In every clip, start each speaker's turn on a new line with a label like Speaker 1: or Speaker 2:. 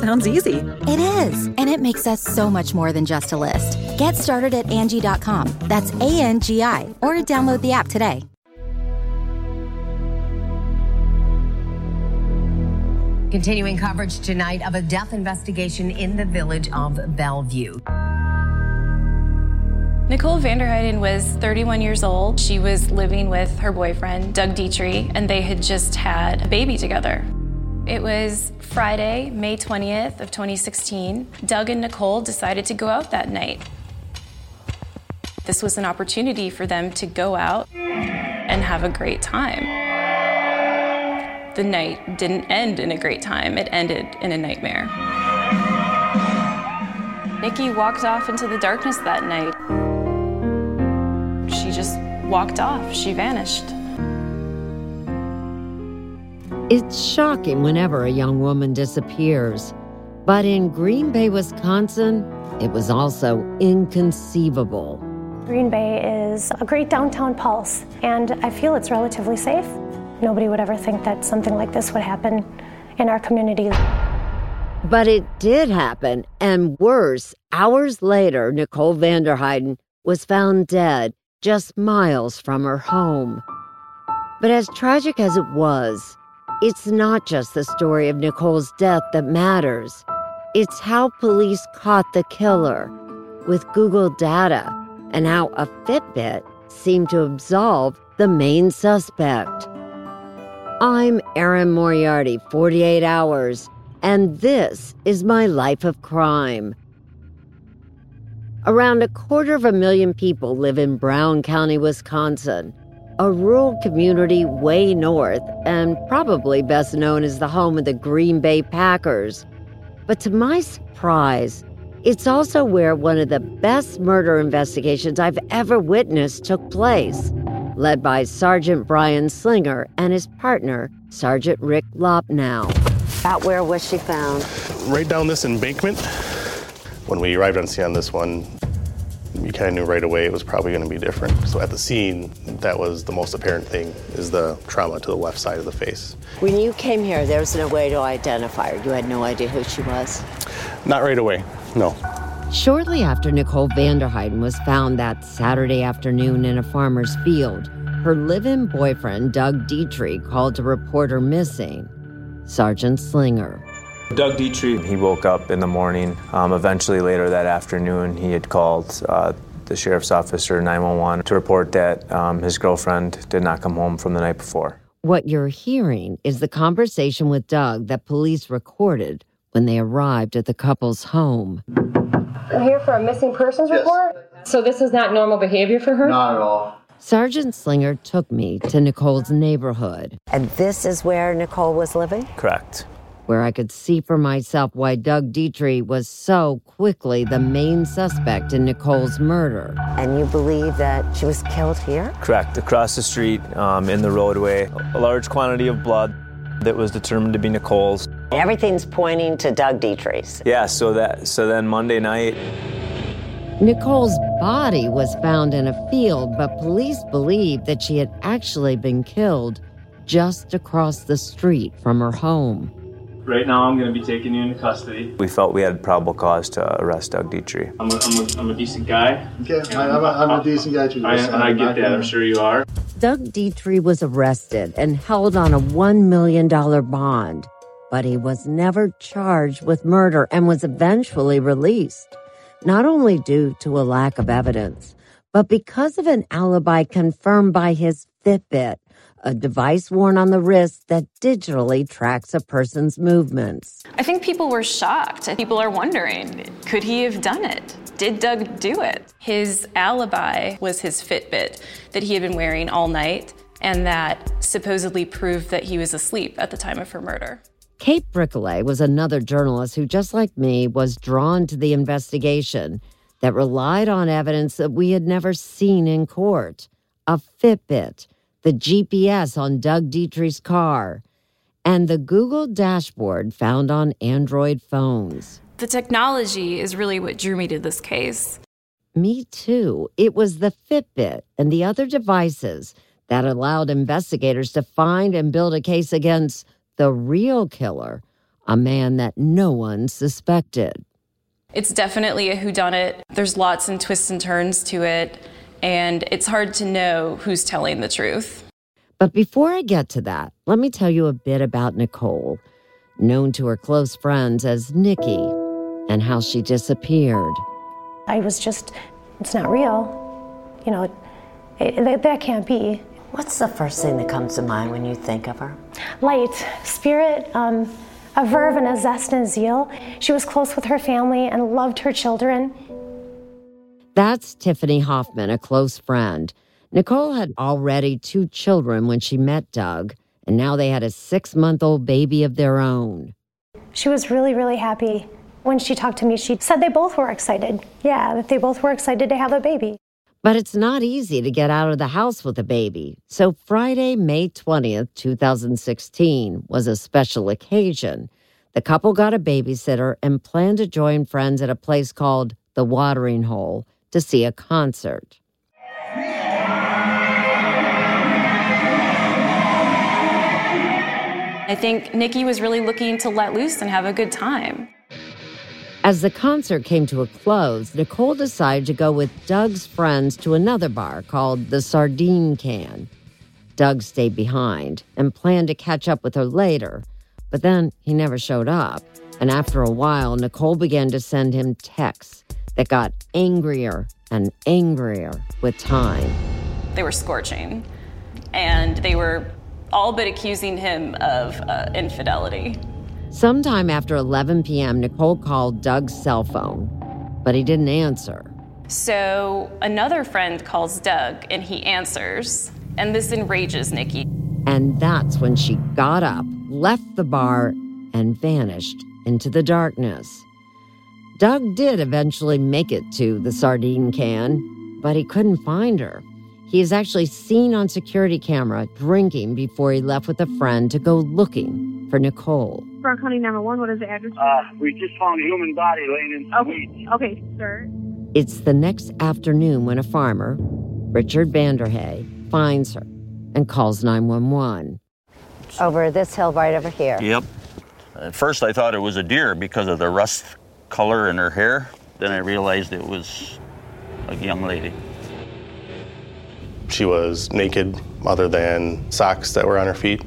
Speaker 1: Sounds easy.
Speaker 2: It is, and it makes us so much more than just a list. Get started at Angie.com. That's A N G I, or download the app today.
Speaker 3: Continuing coverage tonight of a death investigation in the village of Bellevue.
Speaker 4: Nicole VanderHeyden was 31 years old. She was living with her boyfriend, Doug Detrie, and they had just had a baby together. It was Friday, May 20th of 2016. Doug and Nicole decided to go out that night. This was an opportunity for them to go out and have a great time. The night didn't end in a great time, it ended in a nightmare. Nikki walked off into the darkness that night. She just walked off, she vanished.
Speaker 5: It's shocking whenever a young woman disappears. But in Green Bay, Wisconsin, it was also inconceivable.
Speaker 6: Green Bay is a great downtown pulse, and I feel it's relatively safe. Nobody would ever think that something like this would happen in our community.
Speaker 5: But it did happen, and worse, hours later, Nicole VanderHeyden was found dead just miles from her home. But as tragic as it was, it's not just the story of Nicole's death that matters. It's how police caught the killer with Google data and how a Fitbit seemed to absolve the main suspect. I'm Erin Moriarty, 48 Hours, and this is my life of crime. Around a quarter of a million people live in Brown County, Wisconsin, a rural community way north and probably best known as the home of the Green Bay Packers. But to my surprise, it's also where one of the best murder investigations I've ever witnessed took place, led by Sergeant Brian Slinger and his partner, Sergeant Rick Loppnow.
Speaker 7: About where was she found?
Speaker 8: Right down this embankment. When we arrived on scene on this one, you kind of knew right away it was probably going to be different. So at the scene, that was the most apparent thing is the trauma to the left side of the face.
Speaker 7: When you came here, there was no way to identify her. You had no idea who she was.
Speaker 8: Not right away, no.
Speaker 5: Shortly after Nicole VanderHeyden was found that Saturday afternoon in a farmer's field, her live-in boyfriend, Doug Detrie, called to report her missing. Sergeant Slinger.
Speaker 9: Doug Detrie, he woke up in the morning. Um, eventually, later that afternoon, he had called uh, the sheriff's officer 911 to report that um, his girlfriend did not come home from the night before.
Speaker 5: What you're hearing is the conversation with Doug that police recorded when they arrived at the couple's home.
Speaker 10: I'm here for a missing persons
Speaker 11: Yes.
Speaker 10: report. So this is not normal behavior for her?
Speaker 11: Not at all.
Speaker 5: Sergeant Slinger took me to Nicole's neighborhood,
Speaker 7: And this is where Nicole was living?
Speaker 9: Correct.
Speaker 5: Where I could see for myself why Doug Detrie was so quickly the main suspect in Nicole's murder.
Speaker 7: And you believe that she was killed here?
Speaker 9: Correct. Across the street, um, in the roadway, a large quantity of blood that was determined to be Nicole's.
Speaker 7: Everything's pointing to Doug Detrie's.
Speaker 9: Yeah. So that so then Monday night,
Speaker 5: Nicole's body was found in a field, but police believe that she had actually been killed just across the street from her home.
Speaker 11: Right now, I'm going to be taking you into custody.
Speaker 9: We felt we had probable cause to arrest Doug Detrie.
Speaker 11: I'm a, I'm a, I'm a decent guy.
Speaker 12: Okay, I, am a, I'm a decent guy too.
Speaker 11: I, and I get that. I'm sure you are.
Speaker 5: Doug Detrie was arrested and held on a $1 million bond, but he was never charged with murder and was eventually released, not only due to a lack of evidence, but because of an alibi confirmed by his Fitbit a device worn on the wrist that digitally tracks a person's movements.
Speaker 4: I think people were shocked. People are wondering could he have done it? Did Doug do it? His alibi was his Fitbit that he had been wearing all night and that supposedly proved that he was asleep at the time of her murder.
Speaker 5: Kate Brickley was another journalist who, just like me, was drawn to the investigation that relied on evidence that we had never seen in court a Fitbit the GPS on Doug Detrie's car, and the Google dashboard found on Android phones.
Speaker 4: The technology is really what drew me to this case.
Speaker 5: Me too. It was the Fitbit and the other devices that allowed investigators to find and build a case against the real killer, a man that no one suspected.
Speaker 4: It's definitely a whodunit. There's lots and twists and turns to it and it's hard to know who's telling the truth.
Speaker 5: But before I get to that, let me tell you a bit about Nicole, known to her close friends as Nikki, and how she disappeared.
Speaker 6: I was just, it's not real. You know, it, it, that can't be.
Speaker 7: What's the first thing that comes to mind when you think of her?
Speaker 6: Light, spirit, um, a verve and a zest and zeal. She was close with her family and loved her children.
Speaker 5: That's Tiffany Hoffman, a close friend. Nicole had already two children when she met Doug, and now they had a six month old baby of their own.
Speaker 6: She was really, really happy. When she talked to me, she said they both were excited. Yeah, that they both were excited to have a baby.
Speaker 5: But it's not easy to get out of the house with a baby. So Friday, May 20th, 2016, was a special occasion. The couple got a babysitter and planned to join friends at a place called The Watering Hole to see a concert.
Speaker 4: I think Nikki was really looking to let loose and have a good time.
Speaker 5: As the concert came to a close, Nicole decided to go with Doug's friends to another bar called the Sardine Can. Doug stayed behind and planned to catch up with her later, but then he never showed up. And after a while, Nicole began to send him texts that got angrier and angrier with time.
Speaker 4: They were scorching, and they were all but accusing him of uh, infidelity.
Speaker 5: Sometime after 11 p.m., Nicole called Doug's cell phone, but he didn't answer.
Speaker 4: So another friend calls Doug, and he answers, and this enrages Nikki.
Speaker 5: And that's when she got up, left the bar, and vanished into the darkness. Doug did eventually make it to the sardine can, but he couldn't find her. He is actually seen on security camera drinking before he left with a friend to go looking for Nicole.
Speaker 13: Brown County 911, what is the address?
Speaker 14: Uh, we just found a human body laying in the
Speaker 13: okay. weeds. Okay, sir.
Speaker 5: It's the next afternoon when a farmer, Richard Vanderhay, finds her and calls 911.
Speaker 7: Over this hill right over here.
Speaker 15: Yep. At first I thought it was a deer because of the rust color in her hair. Then I realized it was a young lady.
Speaker 8: She was naked, other than socks that were on her feet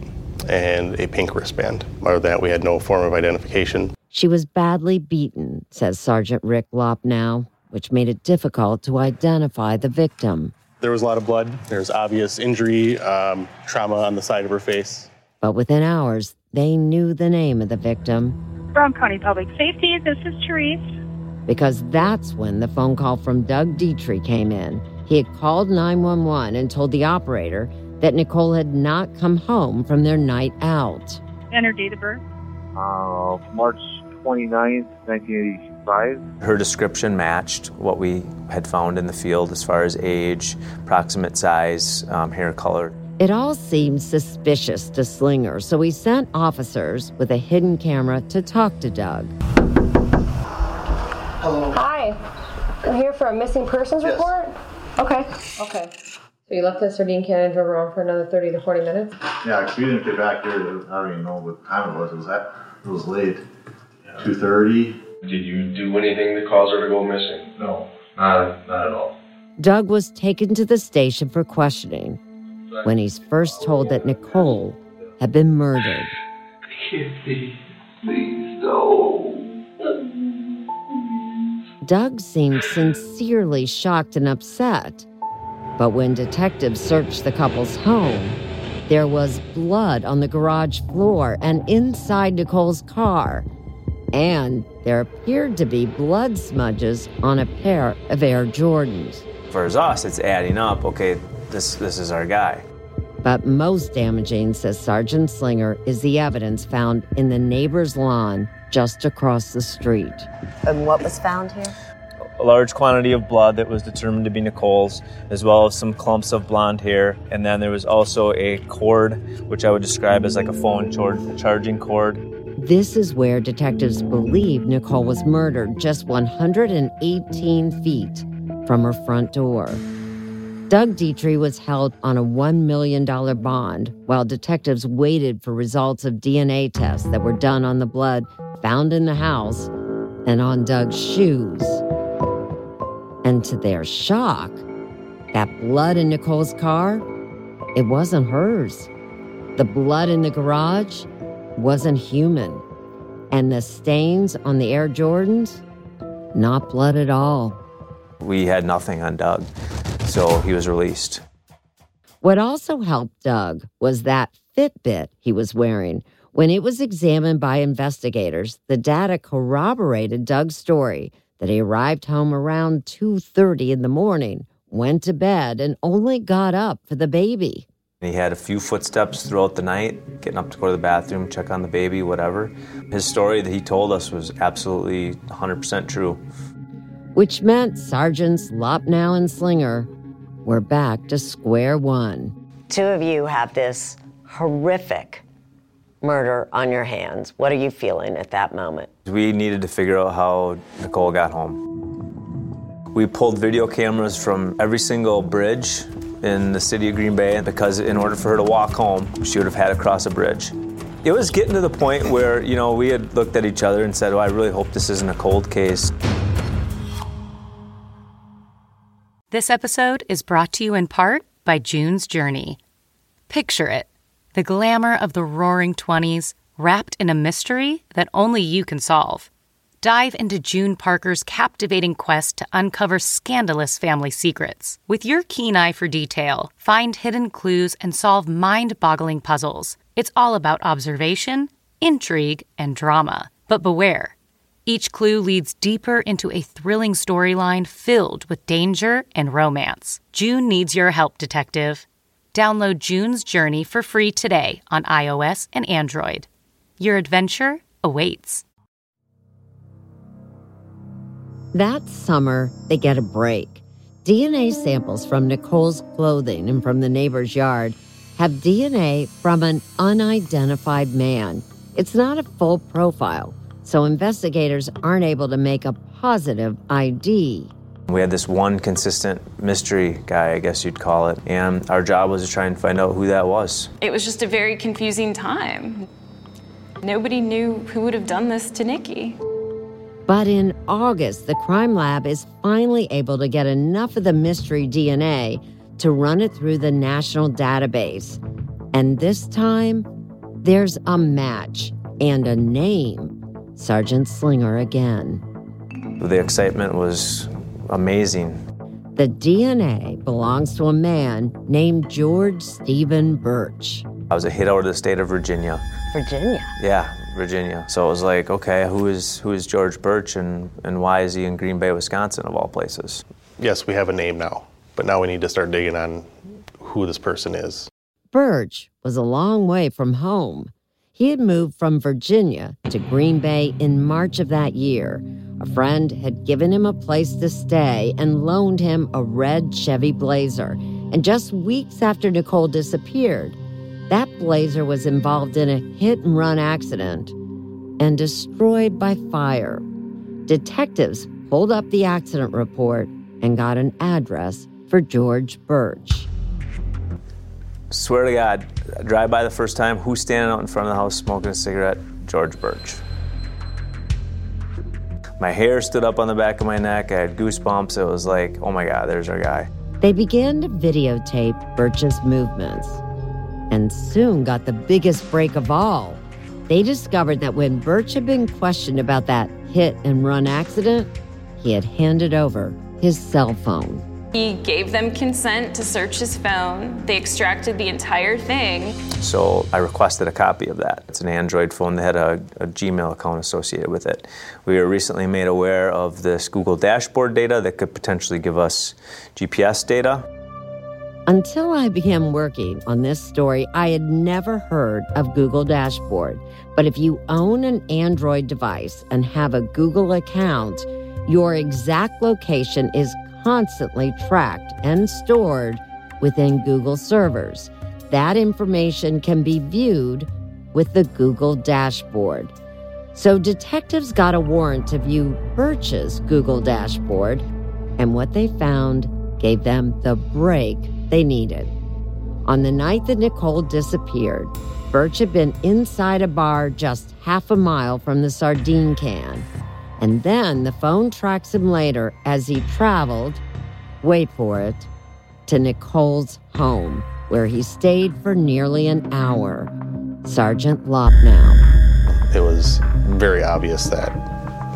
Speaker 8: and a pink wristband. Other than that, we had no form of identification.
Speaker 5: She was badly beaten, says Sergeant Rick Loppnow, which made it difficult to identify the victim.
Speaker 8: There was a lot of blood. There was obvious injury, um, trauma on the side of her face.
Speaker 5: But within hours, they knew the name of the victim
Speaker 13: Brown County Public Safety. This is Therese.
Speaker 5: Because that's when the phone call from Doug Detrie came in. He had called 911 and told the operator that Nicole had not come home from their night out.
Speaker 13: And her date of birth?
Speaker 16: Uh, March 29th, 1985.
Speaker 9: Her description matched what we had found in the field as far as age, approximate size, um, hair color.
Speaker 5: It all seemed suspicious to Slinger, so he sent officers with a hidden camera to talk to Doug.
Speaker 10: Hello. Hi. I'm here for a missing persons yes. report. Okay. Okay. So you left the sardine can and drove around for another 30 to 40 minutes?
Speaker 12: Yeah, because we didn't get back here. I don't even know what time it was. It was at It was late. Two thirty.
Speaker 17: Did you do anything that caused her to go missing?
Speaker 12: No, not not at all.
Speaker 5: Doug was taken to the station for questioning when he's first told that Nicole had been murdered.
Speaker 17: Please, please.
Speaker 5: Doug seemed sincerely shocked and upset. But when detectives searched the couple's home, there was blood on the garage floor and inside Nicole's car. And there appeared to be blood smudges on a pair of Air Jordans.
Speaker 9: For us, it's adding up. Okay, this this is our guy.
Speaker 5: But most damaging, says Sergeant Slinger, is the evidence found in the neighbor's lawn just across the street.
Speaker 7: And what was found here?
Speaker 9: A large quantity of blood that was determined to be Nicole's, as well as some clumps of blonde hair. And then there was also a cord, which I would describe as like a phone char- charging cord.
Speaker 5: This is where detectives believe Nicole was murdered just 118 feet from her front door. Doug Detrie was held on a $1 million bond while detectives waited for results of DNA tests that were done on the blood found in the house and on Doug's shoes. And to their shock, that blood in Nicole's car, it wasn't hers. The blood in the garage wasn't human. And the stains on the Air Jordans, not blood at all.
Speaker 9: We had nothing on Doug, so he was released.
Speaker 5: What also helped Doug was that Fitbit he was wearing. When it was examined by investigators, the data corroborated Doug's story that he arrived home around 2:30 in the morning, went to bed and only got up for the baby.
Speaker 9: He had a few footsteps throughout the night, getting up to go to the bathroom, check on the baby, whatever. His story that he told us was absolutely 100% true.
Speaker 5: Which meant Sergeants Loppnow and Slinger were back to square one.
Speaker 7: Two of you have this horrific murder on your hands. What are you feeling at that moment?
Speaker 9: We needed to figure out how Nicole got home. We pulled video cameras from every single bridge in the city of Green Bay because in order for her to walk home, she would have had to cross a bridge. It was getting to the point where, you know, we had looked at each other and said, oh, I really hope this isn't a cold case.
Speaker 18: This episode is brought to you in part by June's Journey. Picture it the glamour of the roaring 20s wrapped in a mystery that only you can solve. Dive into June Parker's captivating quest to uncover scandalous family secrets. With your keen eye for detail, find hidden clues and solve mind boggling puzzles. It's all about observation, intrigue, and drama. But beware. Each clue leads deeper into a thrilling storyline filled with danger and romance. June needs your help, detective. Download June's Journey for free today on iOS and Android. Your adventure awaits.
Speaker 5: That summer, they get a break. DNA samples from Nicole's clothing and from the neighbor's yard have DNA from an unidentified man. It's not a full profile, so investigators aren't able to make a positive ID.
Speaker 9: We had this one consistent mystery guy, I guess you'd call it, and our job was to try and find out who that was.
Speaker 4: It was just a very confusing time. Nobody knew who would have done this to Nikki.
Speaker 5: But in August, the crime lab is finally able to get enough of the mystery DNA to run it through the national database. And this time, there's a match and a name Sergeant Slinger again.
Speaker 9: The excitement was amazing.
Speaker 5: The DNA belongs to a man named George Steven Burch.
Speaker 9: I was a hit out of the state of Virginia.
Speaker 7: Virginia?
Speaker 9: Yeah, Virginia. So it was like, okay, who is who is George Burch and, and why is he in Green Bay, Wisconsin, of all places?
Speaker 8: Yes, we have a name now, but now we need to start digging on who this person is.
Speaker 5: Burch was a long way from home. He had moved from Virginia to Green Bay in March of that year. A friend had given him a place to stay and loaned him a red Chevy Blazer. And just weeks after Nicole disappeared, that Blazer was involved in a hit and run accident and destroyed by fire. Detectives pulled up the accident report and got an address for George Burch.
Speaker 9: Swear to God, I drive by the first time, who's standing out in front of the house smoking a cigarette? George Burch. My hair stood up on the back of my neck. I had goosebumps. It was like, oh my God, there's our guy.
Speaker 5: They began to videotape Burch's movements and soon got the biggest break of all. They discovered that when Burch had been questioned about that hit and run accident, he had handed over his cell phone.
Speaker 4: He gave them consent to search his phone. They extracted the entire thing.
Speaker 9: So I requested a copy of that. It's an Android phone that had a, a, Gmail account associated with it. We were recently made aware of this Google dashboard data that could potentially give us GPS data.
Speaker 5: Until I began working on this story, I had never heard of Google Dashboard. But if you own an Android device and have a Google account, your exact location is constantly tracked and stored within Google servers. That information can be viewed with the Google dashboard. So detectives got a warrant to view Burch's Google dashboard, and what they found gave them the break they needed. On the night that Nicole disappeared, Burch had been inside a bar just half a mile from the sardine can. And then the phone tracks him later as he traveled, wait for it, to Nicole's home, where he stayed for nearly an hour. Sergeant Loppnow.
Speaker 8: It was very obvious that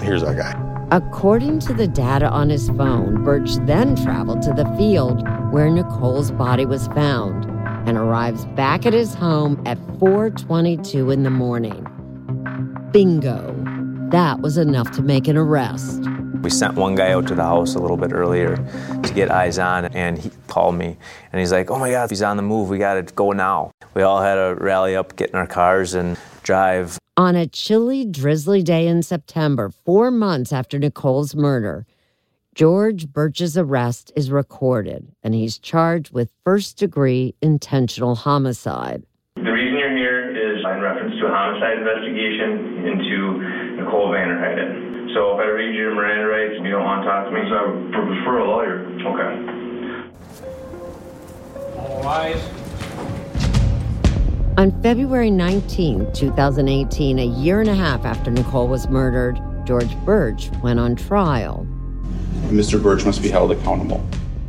Speaker 8: here's our guy.
Speaker 5: According to the data on his phone, Burch then traveled to the field where Nicole's body was found and arrives back at his home at 4:22 in the morning. Bingo. That was enough to make an arrest.
Speaker 9: We sent one guy out to the house a little bit earlier to get eyes on, and he called me and he's like, Oh my God, he's on the move. We got to go now. We all had to rally up, get in our cars, and drive.
Speaker 5: On a chilly, drizzly day in September, four months after Nicole's murder, George Burch's arrest is recorded, and he's charged with first degree intentional homicide.
Speaker 12: The reason you're here is in reference to a homicide investigation into Nicole VanderHeyden. So if I read you your Miranda rights and you don't want to talk to me, so I would prefer a lawyer. Okay.
Speaker 19: All rise.
Speaker 5: On February 19, 2018, a year and a half after Nicole was murdered, George Burch went on trial.
Speaker 20: Mr. Burch must be held accountable.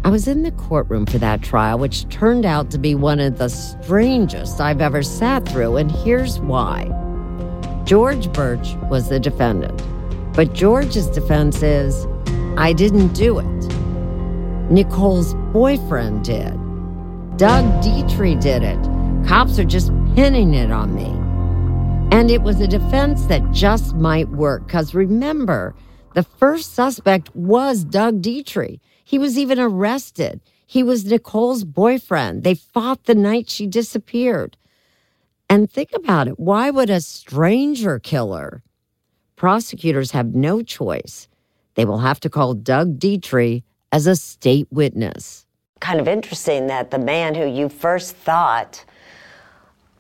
Speaker 5: I was in the courtroom for that trial, which turned out to be one of the strangest I've ever sat through, and here's why. George Burch was the defendant, but George's defense is I didn't do it. Nicole's boyfriend did. Doug Detrie did it. Cops are just pinning it on me. And it was a defense that just might work, because remember, the first suspect was Doug Detrie. He was even arrested. He was Nicole's boyfriend. They fought the night she disappeared. And think about it why would a stranger killer? Prosecutors have no choice. They will have to call Doug Detrie as a state witness.
Speaker 7: Kind of interesting that the man who you first thought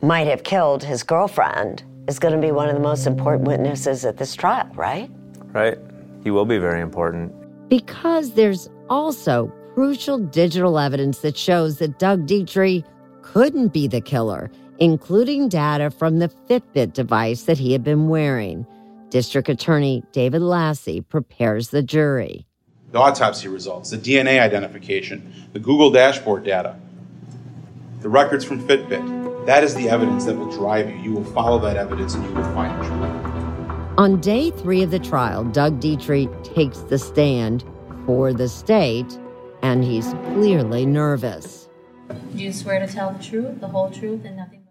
Speaker 7: might have killed his girlfriend is going to be one of the most important witnesses at this trial, right?
Speaker 9: Right. He will be very important.
Speaker 5: Because there's also crucial digital evidence that shows that Doug Detrie couldn't be the killer, including data from the Fitbit device that he had been wearing. District Attorney David Lasee prepares the jury.
Speaker 20: The autopsy results, the DNA identification, the Google dashboard data, the records from Fitbit. That is the evidence that will drive you. You will follow that evidence and you will find the truth.
Speaker 5: On day three of the trial, Doug Detrie takes the stand for the state, and he's clearly nervous.
Speaker 21: Do you swear to tell the truth, the whole truth, and nothing but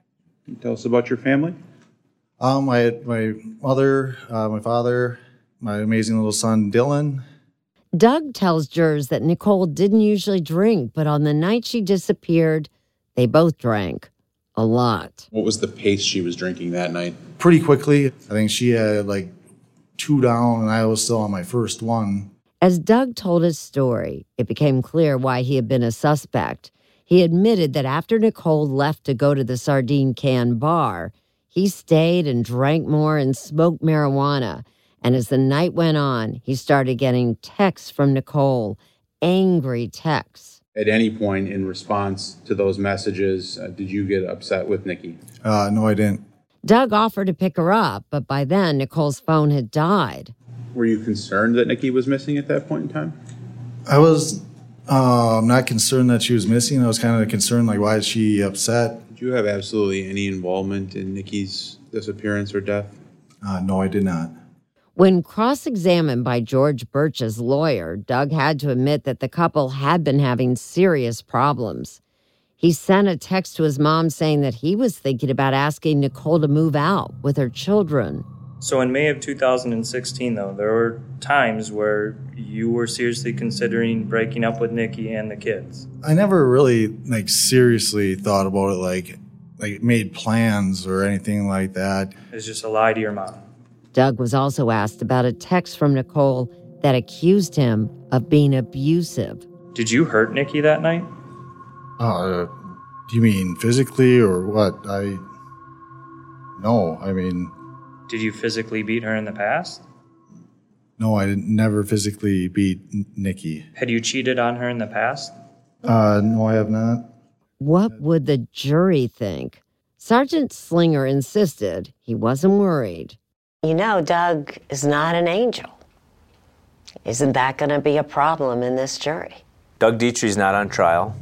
Speaker 20: Can you tell us about your family?
Speaker 19: Um, I had my mother, uh, my father, my amazing little son Dylan.
Speaker 5: Doug tells jurors that Nicole didn't usually drink, but on the night she disappeared, they both drank a lot.
Speaker 20: What was the pace she was drinking that night?
Speaker 19: Pretty quickly, I think she had like two down, and I was still on my first one.
Speaker 5: As Doug told his story, it became clear why he had been a suspect. He admitted that after Nicole left to go to the sardine can bar, he stayed and drank more and smoked marijuana. And as the night went on, he started getting texts from Nicole, angry texts.
Speaker 20: At any point in response to those messages, uh, did you get upset with Nikki?
Speaker 19: Uh, no, I didn't.
Speaker 5: Doug offered to pick her up, but by then Nicole's phone had died.
Speaker 20: Were you concerned that Nikki was missing at that point in time?
Speaker 19: I was um, not concerned that she was missing. I was kind of concerned, like, why is she upset?
Speaker 20: Did you have absolutely any involvement in Nikki's disappearance or death?
Speaker 19: Uh, no, I did not.
Speaker 5: When cross examined by George Burch's lawyer, Doug had to admit that the couple had been having serious problems. He sent a text to his mom saying that he was thinking about asking Nicole to move out with her children.
Speaker 22: So in May of 2016, though, there were times where you were seriously considering breaking up with Nikki and the kids.
Speaker 19: I never really like seriously thought about it, like like made plans or anything like that.
Speaker 22: It's just a lie to your mom.
Speaker 5: Doug was also asked about a text from Nicole that accused him of being abusive.
Speaker 22: Did you hurt Nikki that night?
Speaker 19: Uh, do you mean physically or what? I no, I mean
Speaker 22: Did you physically beat her in the past?
Speaker 19: no, I didn't, never physically beat N- Nikki.
Speaker 22: Had you cheated on her in the past?
Speaker 19: Uh, no, I have not.
Speaker 5: What would the jury think? Sergeant Slinger insisted he wasn't worried.
Speaker 7: You know, Doug is not an angel. Isn't that going to be a problem in this jury?
Speaker 9: Doug Detrie's not on trial.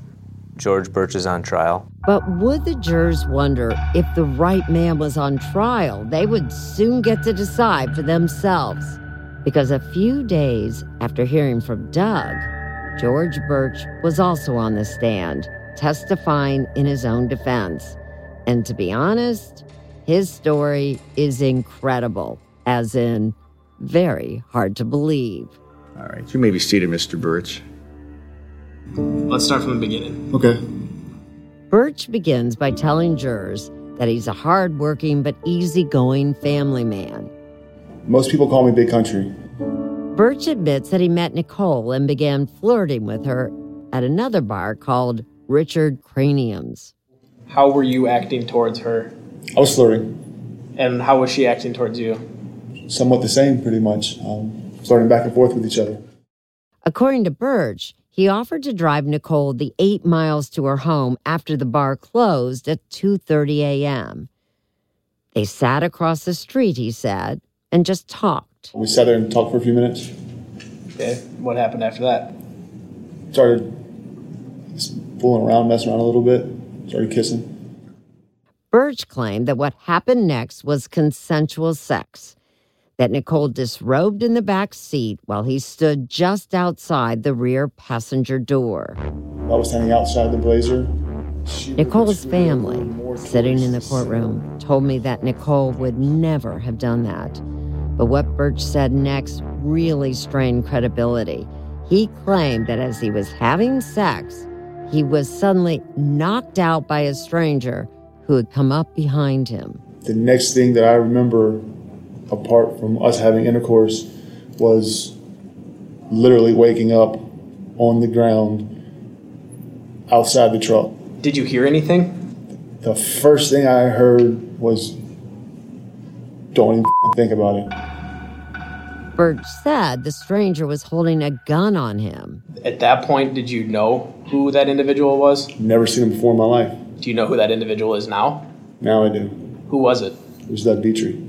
Speaker 9: George Burch is on trial.
Speaker 5: But would the jurors wonder if the right man was on trial? They would soon get to decide for themselves. Because a few days after hearing from Doug, George Burch was also on the stand, testifying in his own defense. And to be honest, his story is incredible, as in, very hard to believe.
Speaker 23: All right, you may be seated, Mr. Burch.
Speaker 24: Let's start from the beginning.
Speaker 23: Okay.
Speaker 5: Burch begins by telling jurors that he's a hardworking but easygoing family man.
Speaker 25: Most people call me Big Country.
Speaker 5: Burch admits that he met Nicole and began flirting with her at another bar called Richard Cranium's.
Speaker 24: How were you acting towards her?
Speaker 25: I was flirting.
Speaker 24: And how was she acting towards you?
Speaker 25: Somewhat the same, pretty much. Um, flirting back and forth with each other.
Speaker 5: According to Burch, he offered to drive Nicole the 8 miles to her home after the bar closed at 2:30 a.m. They sat across the street, he said, and just talked.
Speaker 25: We sat there and talked for a few minutes.
Speaker 24: Okay. What happened after that?
Speaker 25: Started just fooling around, messing around a little bit. Started kissing.
Speaker 5: Burch claimed that what happened next was consensual sex, that Nicole disrobed in the back seat while he stood just outside the rear passenger door.
Speaker 25: I was standing outside the blazer.
Speaker 5: Nicole's family, sitting in the courtroom, told me that Nicole would never have done that. But what Burch said next really strained credibility. He claimed that as he was having sex, he was suddenly knocked out by a stranger who had come up behind him.
Speaker 25: The next thing that I remember, apart from us having intercourse, was literally waking up on the ground outside the truck.
Speaker 24: Did you hear anything?
Speaker 25: The first thing I heard was, don't even think about it.
Speaker 5: Burch said the stranger was holding a gun on him.
Speaker 24: At that point, did you know who that individual was?
Speaker 25: Never seen him before in my life.
Speaker 24: Do you know who that individual is now?
Speaker 25: Now I do.
Speaker 24: Who was it?
Speaker 25: It was Doug Detrie.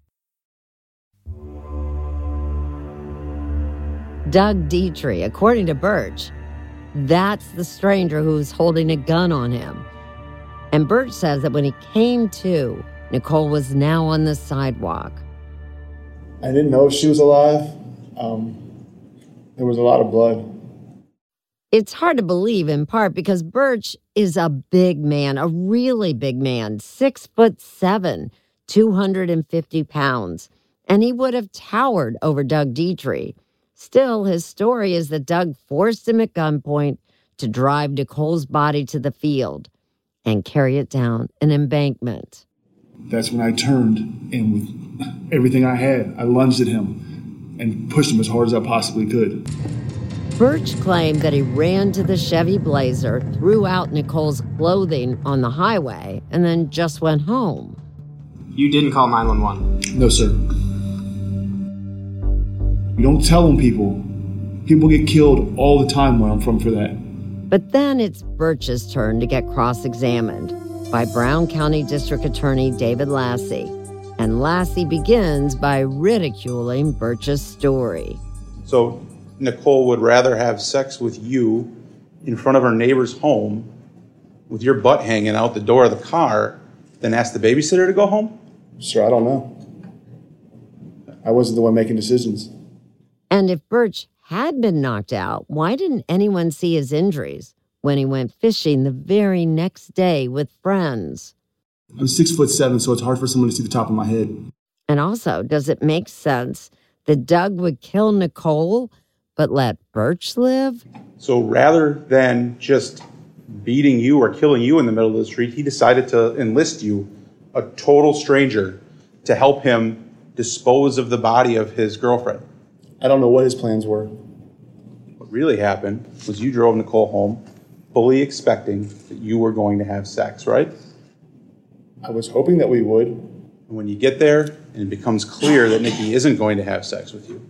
Speaker 5: Doug Detrie, according to Burch, that's the stranger who's holding a gun on him. And Burch says that when he came to, Nicole was now on the sidewalk.
Speaker 25: I didn't know if she was alive. Um, there was a lot of blood.
Speaker 5: It's hard to believe in part because Burch is a big man, a really big man, six foot seven, 250 pounds, and he would have towered over Doug Detrie. Still, his story is that Doug forced him at gunpoint to drive Nicole's body to the field and carry it down an embankment.
Speaker 25: That's when I turned and with everything I had, I lunged at him and pushed him as hard as I possibly could.
Speaker 5: Burch claimed that he ran to the Chevy Blazer, threw out Nicole's clothing on the highway, and then just went home.
Speaker 24: You didn't call 911?
Speaker 25: No, sir. You don't tell them people. People get killed all the time where I'm from for that.
Speaker 5: But then it's Burch's turn to get cross examined by Brown County District Attorney David Lasee. And Lasee begins by ridiculing Burch's story.
Speaker 20: So Nicole would rather have sex with you in front of her neighbor's home with your butt hanging out the door of the car than ask the babysitter to go home?
Speaker 25: Sir, I don't know. I wasn't the one making decisions.
Speaker 5: And if Burch had been knocked out, why didn't anyone see his injuries when he went fishing the very next day with friends?
Speaker 25: I'm six foot seven, so it's hard for someone to see the top of my head.
Speaker 5: And also, does it make sense that Doug would kill Nicole but let Burch live?
Speaker 20: So rather than just beating you or killing you in the middle of the street, he decided to enlist you, a total stranger, to help him dispose of the body of his girlfriend.
Speaker 25: I don't know what his plans were.
Speaker 20: What really happened was you drove Nicole home fully expecting that you were going to have sex, right?
Speaker 25: I was hoping that we would.
Speaker 20: And when you get there and it becomes clear that Nikki isn't going to have sex with you,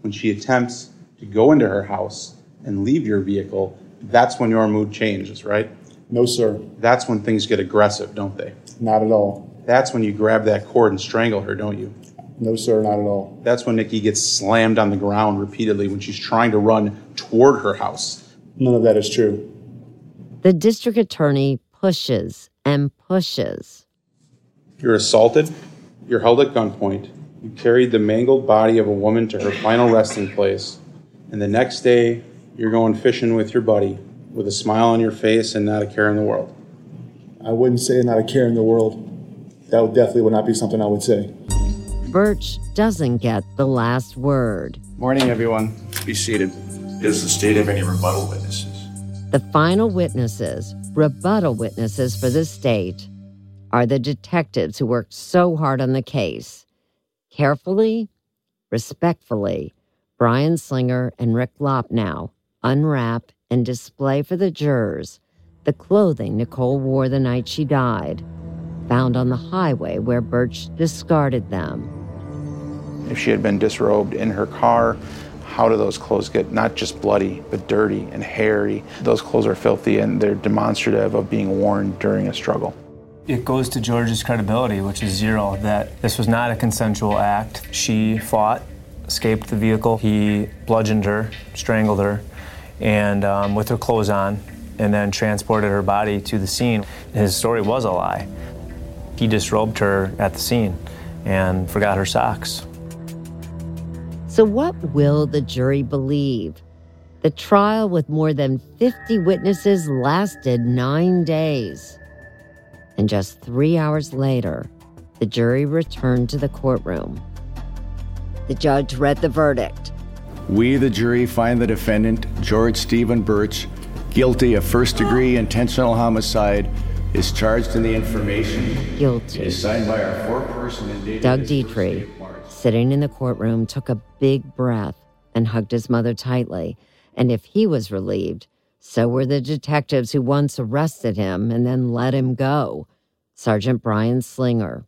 Speaker 20: when she attempts to go into her house and leave your vehicle, that's when your mood changes, right?
Speaker 25: No, sir.
Speaker 20: That's when things get aggressive, don't they?
Speaker 25: Not at all.
Speaker 20: That's when you grab that cord and strangle her, don't you?
Speaker 25: No, sir, not at all.
Speaker 20: That's when Nikki gets slammed on the ground repeatedly when she's trying to run toward her house.
Speaker 25: None of that is true.
Speaker 5: The district attorney pushes and pushes.
Speaker 20: You're assaulted, you're held at gunpoint, you carried the mangled body of a woman to her final resting place, and the next day you're going fishing with your buddy with a smile on your face and not a care in the world.
Speaker 25: I wouldn't say not a care in the world. That would definitely would not be something I would say.
Speaker 5: Burch doesn't get the last word.
Speaker 23: Morning, everyone. Be seated.
Speaker 17: Does the state have any rebuttal witnesses?
Speaker 5: The final witnesses, rebuttal witnesses for the state, are the detectives who worked so hard on the case. Carefully, respectfully, Brian Slinger and Rick Loppnow unwrap and display for the jurors the clothing Nicole wore the night she died, found on the highway where Burch discarded them.
Speaker 20: If she had been disrobed in her car, how do those clothes get not just bloody, but dirty and hairy? Those clothes are filthy and they're demonstrative of being worn during a struggle.
Speaker 9: It goes to George's credibility, which is zero, that this was not a consensual act. She fought, escaped the vehicle. He bludgeoned her, strangled her, and um, with her clothes on, and then transported her body to the scene. His story was a lie. He disrobed her at the scene and forgot her socks.
Speaker 5: So, what will the jury believe? The trial with more than 50 witnesses lasted nine days. And just three hours later, the jury returned to the courtroom. The judge read the verdict.
Speaker 23: We, the jury, find the defendant, George Steven Burch, guilty of first degree intentional homicide, is charged in the information.
Speaker 5: Guilty.
Speaker 23: It is signed by our four person dated
Speaker 5: Doug Detrie, sitting in the courtroom, took a big breath and hugged his mother tightly. And if he was relieved, so were the detectives who once arrested him and then let him go. Sergeant Brian Slinger.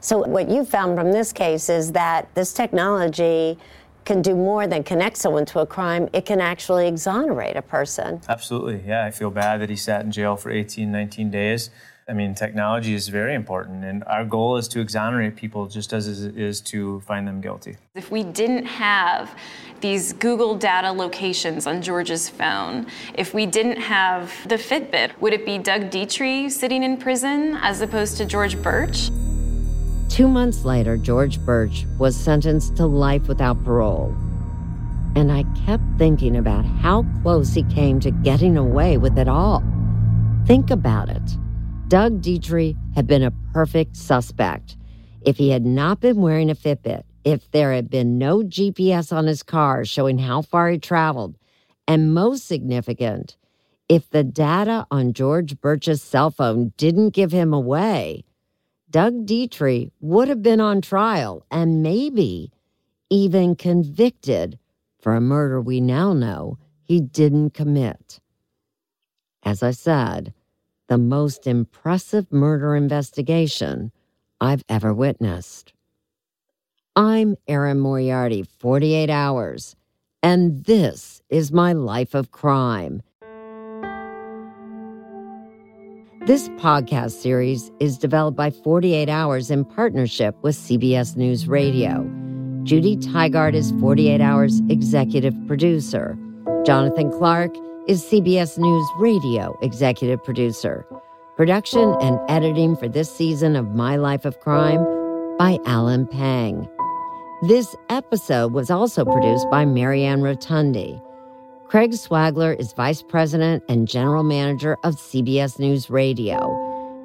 Speaker 7: So, what you found from this case is that this technology can do more than connect someone to a crime, it can actually exonerate a person.
Speaker 9: Absolutely, yeah. I feel bad that he sat in jail for 18, 19 days. I mean, technology is very important, and our goal is to exonerate people just as it is to find them guilty.
Speaker 26: If we didn't have these Google data locations on George's phone, if we didn't have the Fitbit, would it be Doug Detrie sitting in prison as opposed to George Burch?
Speaker 5: Two months later, George Burch was sentenced to life without parole. And I kept thinking about how close he came to getting away with it all. Think about it. Doug Detrie had been a perfect suspect. If he had not been wearing a Fitbit, if there had been no GPS on his car showing how far he traveled, and most significant, if the data on George Burch's cell phone didn't give him away, Doug Detrie would have been on trial and maybe even convicted for a murder we now know he didn't commit. As I said, the most impressive murder investigation I've ever witnessed. I'm Erin Moriarty, 48 Hours, and this is my life of crime. This podcast series is developed by 48 Hours in partnership with CBS News Radio. Judy Tygard is 48 Hours executive producer. Jonathan Clark is CBS News Radio executive producer. Production and editing for this season of My Life of Crime by Alan Pang. This episode was also produced by Marianne Rotundi. Craig Swagler is Vice President and General Manager of CBS News Radio.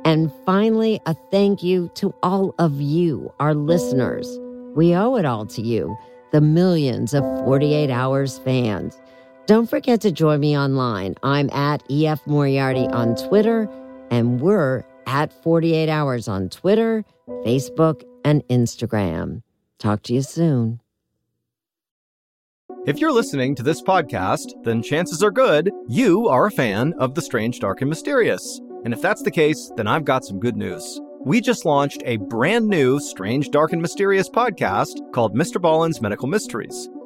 Speaker 5: And finally, a thank you to all of you, our listeners. We owe it all to you, the millions of 48 Hours fans. Don't forget to join me online. I'm at EF Moriarty on Twitter, and we're at 48 Hours on Twitter, Facebook, and Instagram. Talk to you soon.
Speaker 27: If you're listening to this podcast, then chances are good you are a fan of the strange, dark, and mysterious. And if that's the case, then I've got some good news. We just launched a brand new Strange, Dark, and Mysterious podcast called Mr. Ballen's Medical Mysteries.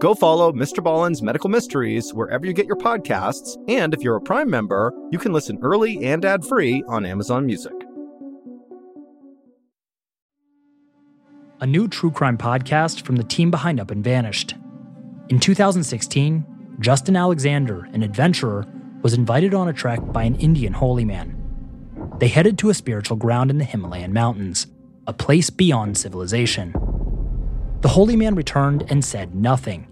Speaker 27: Go follow Mr. Ballen's Medical Mysteries wherever you get your podcasts, and if you're a Prime member, you can listen early and ad free on Amazon Music.
Speaker 28: A new true crime podcast from the team behind Up and Vanished. In 2016, Justin Alexander, an adventurer, was invited on a trek by an Indian holy man. They headed to a spiritual ground in the Himalayan mountains, a place beyond civilization. The holy man returned and said nothing,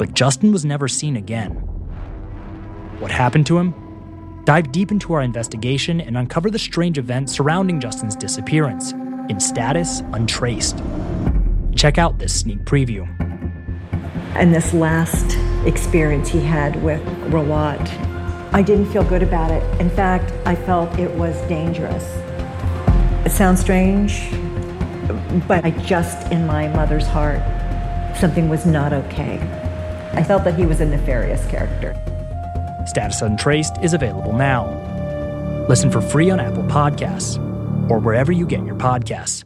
Speaker 28: but Justin was never seen again. What happened to him? Dive deep into our investigation and uncover the strange events surrounding Justin's disappearance in status untraced. Check out this sneak preview.
Speaker 29: And this last experience he had with Rawat, I didn't feel good about it. In fact, I felt it was dangerous. It sounds strange, but I just, in my mother's heart, something was not okay. I felt that he was a nefarious character.
Speaker 28: Status Untraced is available now. Listen for free on Apple Podcasts or wherever you get your podcasts.